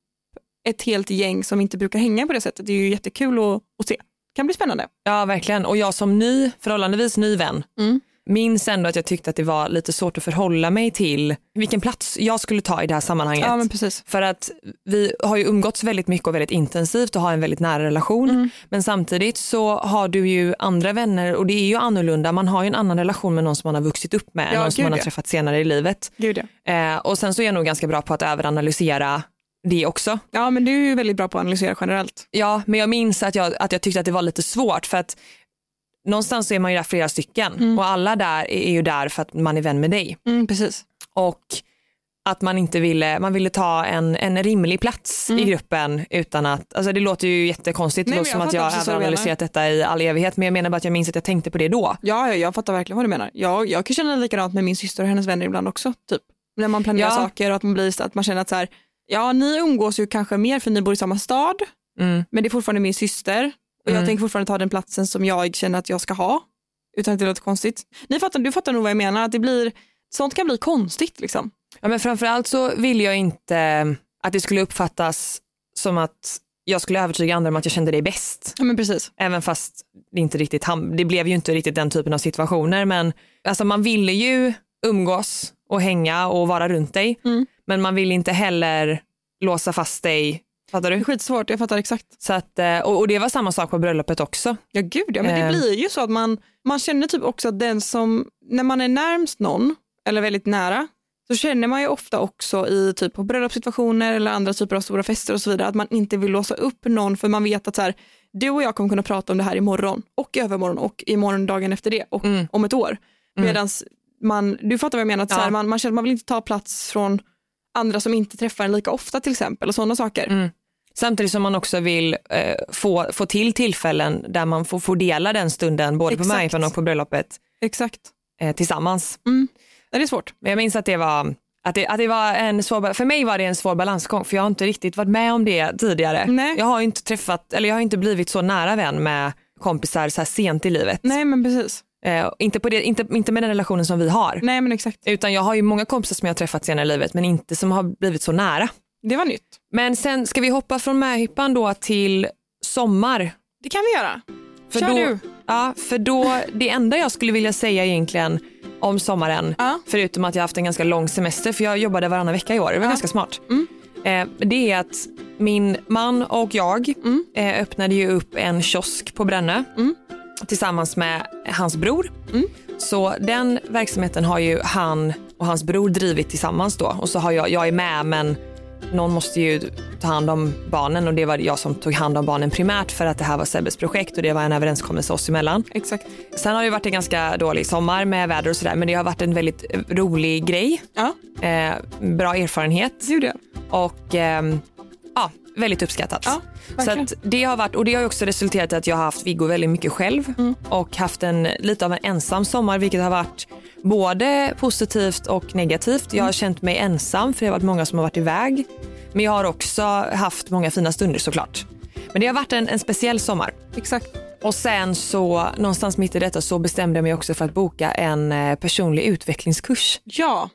ett helt gäng som inte brukar hänga på det sättet. Det är ju jättekul att, att se. Det kan bli spännande. ja verkligen. Och jag som ny, förhållandevis ny vän Mm. Minns ändå att jag tyckte att det var lite svårt att förhålla mig till vilken plats jag skulle ta i det här sammanhanget. Ja men precis. För att vi har ju umgåtts väldigt mycket och väldigt intensivt och har en väldigt nära relation. Mm. Men samtidigt så har du ju andra vänner och det är ju annorlunda. Man har ju en annan relation med någon som man har vuxit upp med, än Ja, någon som man har ja. träffat senare i livet. Gud ja. Eh, och sen så är jag nog ganska bra på att överanalysera det också. Ja men du är ju väldigt bra på att analysera generellt. Ja, men jag minns att jag, att jag tyckte att det var lite svårt för att någonstans så är man ju där flera stycken och alla där är ju där för att man är vän med dig. Mm, precis. och att man inte ville, man ville ta en, en rimlig plats i gruppen utan att, alltså det låter ju jättekonstigt, det Mm. Nej, låter men som att jag har överanalyserat detta i all evighet men jag menar bara att jag minns att jag tänkte på det då. Ja, ja, jag fattar verkligen vad du menar. Jag, jag kan känna likadant med min syster och hennes vänner ibland också. Typ. När man planerar Ja. saker och att man, blir, att man känner att så här, ja ni umgås ju kanske mer för ni bor i samma stad, Mm. men det är fortfarande min syster och jag Mm. tänker fortfarande ta den platsen som jag känner att jag ska ha. Utan att det låter konstigt. Ni fattar, du fattar nog vad jag menar, att det blir, sånt kan bli konstigt liksom. Ja, men framförallt så vill jag inte att det skulle uppfattas som att jag skulle övertyga andra om att jag kände dig bäst. Ja men precis. Även fast det inte riktigt, det blev ju inte riktigt den typen av situationer men alltså man ville ju umgås och hänga och vara runt dig Mm. men man vill inte heller låsa fast dig, fattar du? skitsvårt, jag fattar exakt. Så att, eh, och, och det var samma sak på bröllopet också. Ja gud ja, men det Eh. blir ju så att man, man känner typ också att den som, när man är närmst någon, eller väldigt nära, så känner man ju ofta också i typ på bröllopssituationer eller andra typer av stora fester och så vidare att man inte vill låsa upp någon för man vet att så här, du och jag kommer kunna prata om det här imorgon och övermorgon och imorgon dagen efter det och Mm. om ett år. Mm. Medan man, du fattar vad jag menar, att så här, Ja. man, man känner att man vill inte ta plats från andra som inte träffar en lika ofta till exempel och sådana saker. Mm. Samtidigt som man också vill eh, få, få till tillfällen där man får, får dela den stunden både på Exakt. marknaden och på bröllopet Exakt. eh, tillsammans. Ja, det är svårt. Men jag minns att det var att det, att det var en svår, för mig var det en svår balansgång för jag har inte riktigt varit med om det tidigare. Nej. Jag har inte träffat, eller jag har inte blivit så nära vän med kompisar så här sent i livet. Nej men precis. Eh, inte, på det, inte, inte med den relationen som vi har. Nej men exakt. Utan jag har ju många kompisar som jag har träffat senare i livet men inte som har blivit så nära. Det var nytt. Men sen ska vi hoppa från möhippan då till sommar. Det kan vi göra. För Kör då, du. Ja, för då, det enda jag skulle vilja säga egentligen om sommaren, Ja. förutom att jag haft en ganska lång semester, för jag jobbade varannan vecka i år, det var Ja. ganska smart. Mm. Eh, det är att min man och jag Mm. eh, öppnade ju upp en kiosk på Brännö Mm. tillsammans med hans bror. Mm. Så den verksamheten har ju han och hans bror drivit tillsammans då och så har jag, jag är med men någon måste ju ta hand om barnen och det var jag som tog hand om barnen primärt för att det här var Sebbes projekt och det var en överenskommelse oss emellan. Exakt. Sen har det varit en ganska dålig sommar med väder och sådär men det har varit en väldigt eh, rolig grej. Ja, Eh, bra erfarenhet det gjorde jag. och ehm, ja, väldigt uppskattat. Ja, så det har varit, och det har också resulterat i att jag har haft Viggo väldigt mycket själv Mm. och haft en lite av en ensam sommar vilket har varit både positivt och negativt. Jag Mm. har känt mig ensam för det har varit många som har varit iväg. Men jag har också haft många fina stunder såklart. Men det har varit en, en speciell sommar. Exakt. Och sen så någonstans mitt i detta så bestämde jag mig också för att boka en eh, personlig utvecklingskurs. Ja,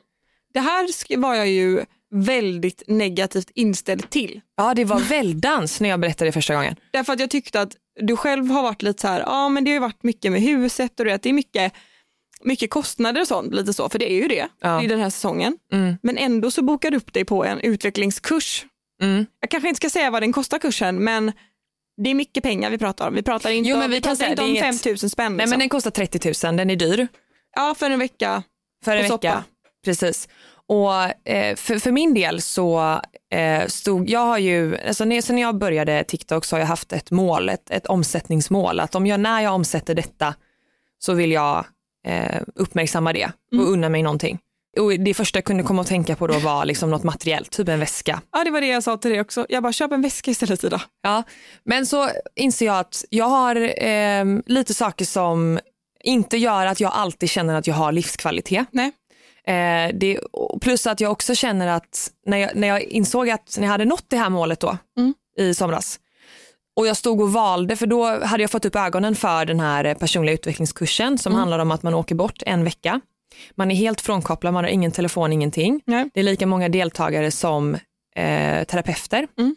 det här var jag ju väldigt negativt inställd till. Ja, det var väldans när jag berättade det första gången. Därför att jag tyckte att du själv har varit lite så här, ja men det har ju varit mycket med huset och det, att det är mycket, mycket kostnader och sånt, lite så, för det är ju det Ja. i den här säsongen. Mm. Men ändå så bokar du upp dig på en utvecklingskurs. Mm. Jag kanske inte ska säga vad den kostar kursen, men det är mycket pengar vi pratar om. Vi pratar inte, Jo, om, men vi pratar inte om är 5 ett- 000 spänn. Nej, Liksom. men den kostar 30 000, den är dyr. Ja, för en vecka. för en vecka. soppa. Precis. Och eh, för, för min del så eh, stod, jag har ju, alltså när, sen jag började TikTok så har jag haft ett mål, ett, ett omsättningsmål, att om jag, när jag omsätter detta så vill jag eh, uppmärksamma det och unna mig någonting. Och det första jag kunde komma att tänka på då var liksom något materiellt, typ en väska. Ja, det var det jag sa till dig också. Jag bara, köp en väska istället Ida. Ja, men så inser jag att jag har eh, lite saker som inte gör att jag alltid känner att jag har livskvalitet. Nej. Eh, det, plus att jag också känner att när jag, när jag insåg att jag hade nått det här målet då Mm. i somras och jag stod och valde, för då hade jag fått upp ögonen för den här eh, personliga utvecklingskursen som handlar om att man åker bort en vecka. Man är helt frånkopplad, man har ingen telefon, ingenting. Nej. Det är lika många deltagare som eh, terapeuter. Mm.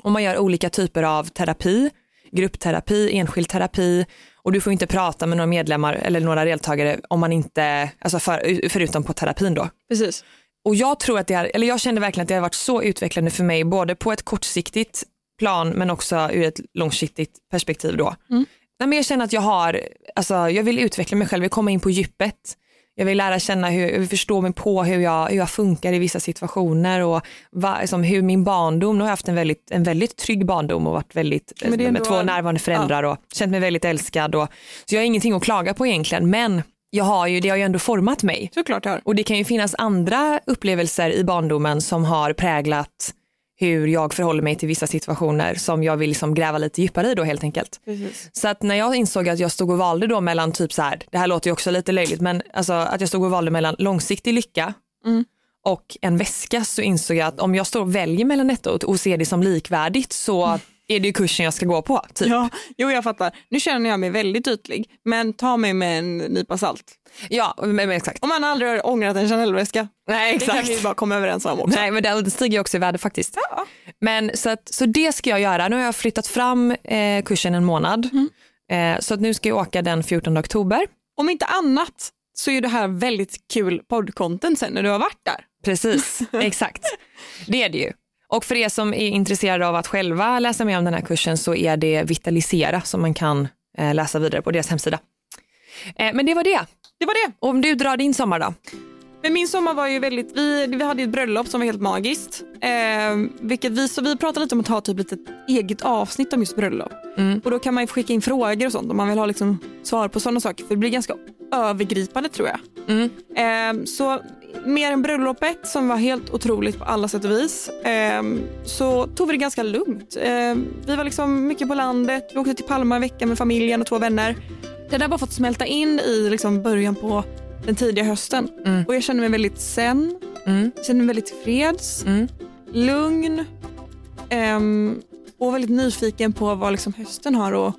Och man gör olika typer av terapi, gruppterapi, enskild terapi och du får inte prata med några medlemmar eller några deltagare om man inte, alltså för, förutom på terapin då. Precis. Och jag tror att det är, eller jag kände verkligen att det har varit så utvecklande för mig, både på ett kortsiktigt plan men också ur ett långsiktigt perspektiv då. Mm. Men jag känner att jag har, alltså jag vill utveckla mig själv, jag vill komma in på djupet. Jag vill lära känna hur, jag vill förstå mig på hur jag, hur jag funkar i vissa situationer och va, liksom hur min barndom, nu har jag haft en väldigt, en väldigt trygg barndom och varit väldigt, det med ändå- två närvarande föräldrar och känt mig väldigt älskad. Och, så jag har ingenting att klaga på egentligen men jag har ju, det har ju ändå format mig. Såklart jag har. Och det kan ju finnas andra upplevelser i barndomen som har präglat hur jag förhåller mig till vissa situationer som jag vill liksom gräva lite djupare i då helt enkelt. Precis. Så att när jag insåg att jag stod och valde då mellan typ så här, det här låter ju också lite löjligt, men alltså att jag stod och valde mellan långsiktig lycka Mm. och en väska så insåg jag att om jag står och väljer mellan detta och, ser det som likvärdigt så är det ju kursen jag ska gå på. Typ. Ja, jo jag fattar. Nu känner jag mig väldigt ytlig, men ta mig med en nypa salt. Ja, men, men exakt. Om man aldrig har ångrat en Chanel-väska, Nej, det kan vi bara komma överens om också. Nej, men det stiger ju också i värde faktiskt. Ja. Men så, att, så det ska jag göra. Nu har jag flyttat fram eh, kursen en månad. Eh, så att nu ska jag åka den 14 oktober. Om inte annat så är det här väldigt kul poddcontent sen när du har varit där. Precis, exakt. Det är det ju. Och för er som är intresserade av att själva läsa mer om den här kursen så är det Vitalisera som man kan eh, läsa vidare på deras hemsida. Eh, men det var det. Det var det. Om du drar din sommar då? Men min sommar var ju väldigt, vi, vi hade ett bröllop som var helt magiskt. Eh, vilket vi, så vi pratade lite om att ha typ lite eget avsnitt om just bröllop. Mm. Och då kan man ju skicka in frågor och sånt om man vill ha liksom svar på sådana saker. För det blir ganska övergripande tror jag. Mm. Eh, så mer än bröllopet som var helt otroligt på alla sätt och vis. Eh, så tog vi det ganska lugnt. Eh, vi var liksom mycket på landet. Vi åkte till Palma en vecka med familjen och två vänner. Det där har bara fått smälta in i liksom början på den tidiga hösten. Mm. Och jag känner mig väldigt zen. Mm. Jag känner mig väldigt freds, Mm. lugn ehm, och väldigt nyfiken på vad liksom hösten har att,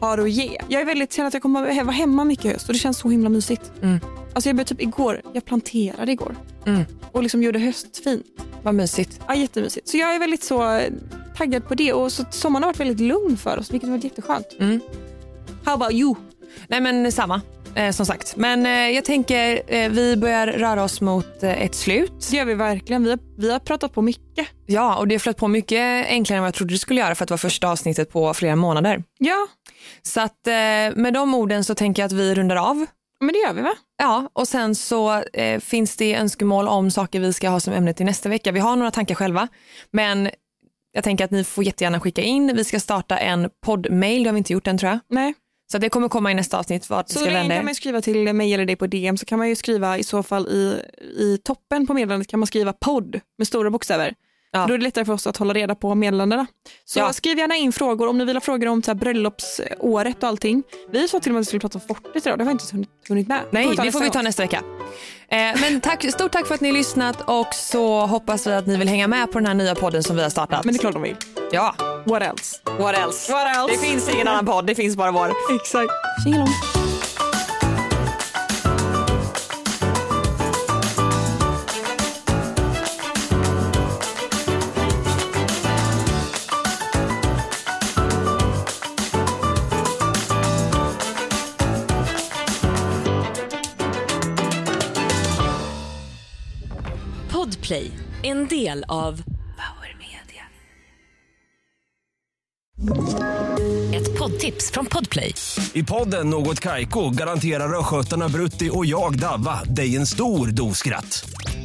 har att ge. Jag är väldigt, känner att jag kommer vara hemma mycket i höst och det känns så himla mysigt. Mm. Alltså jag började typ igår, jag planterade igår Mm. och liksom gjorde höstfint. Vad mysigt. Ja, jättemysigt. Så jag är väldigt så eh, taggad på det och så sommaren har varit väldigt lugn för oss vilket har varit jätteskönt. Mm. How about you? Nej men samma, eh, som sagt. Men eh, jag tänker eh, vi börjar röra oss mot eh, ett slut. Det gör vi verkligen. Vi har, vi har pratat på mycket. Ja, och det har flöt på mycket enklare än vad jag trodde det skulle göra för att det var första avsnittet på flera månader. Ja, Så att eh, med de orden så tänker jag att vi rundar av. men det gör vi va? Ja, och sen så eh, finns det önskemål om saker vi ska ha som ämne till nästa vecka. Vi har några tankar själva, men jag tänker att ni får jättegärna skicka in. Vi ska starta en poddmail, det har vi inte gjort än tror jag. Nej. Så det kommer komma i nästa avsnitt vart Så ska vända kan er. man skriva till mig eller dig på DM så kan man ju skriva i så fall i, i toppen på meddelandet kan man skriva podd med stora bokstäver. Ja. Då är det lättare för oss att hålla reda på meddelandena. Så Ja. skriv gärna in frågor om ni vill ha frågor om så här, bröllopsåret och allting. Vi sa till och med att vi skulle prata om Fortis idag, det har vi inte hunnit, med. Nej, det får vi nästa ta nästa vecka. Eh, men tack, stort tack för att ni har lyssnat och så hoppas vi att ni vill hänga med på den här nya podden som vi har startat. Men det är klart de vill. Ja, What else? what else? What else? Det finns ingen annan podd, det finns bara vår. Exakt. Tjingelong. Podplay, en del av Power Media. Ett poddtips från Podplay. I podden Något Kaiko garanterar östgötarna Brutti och jag, Davva, dig en stor dos skratt.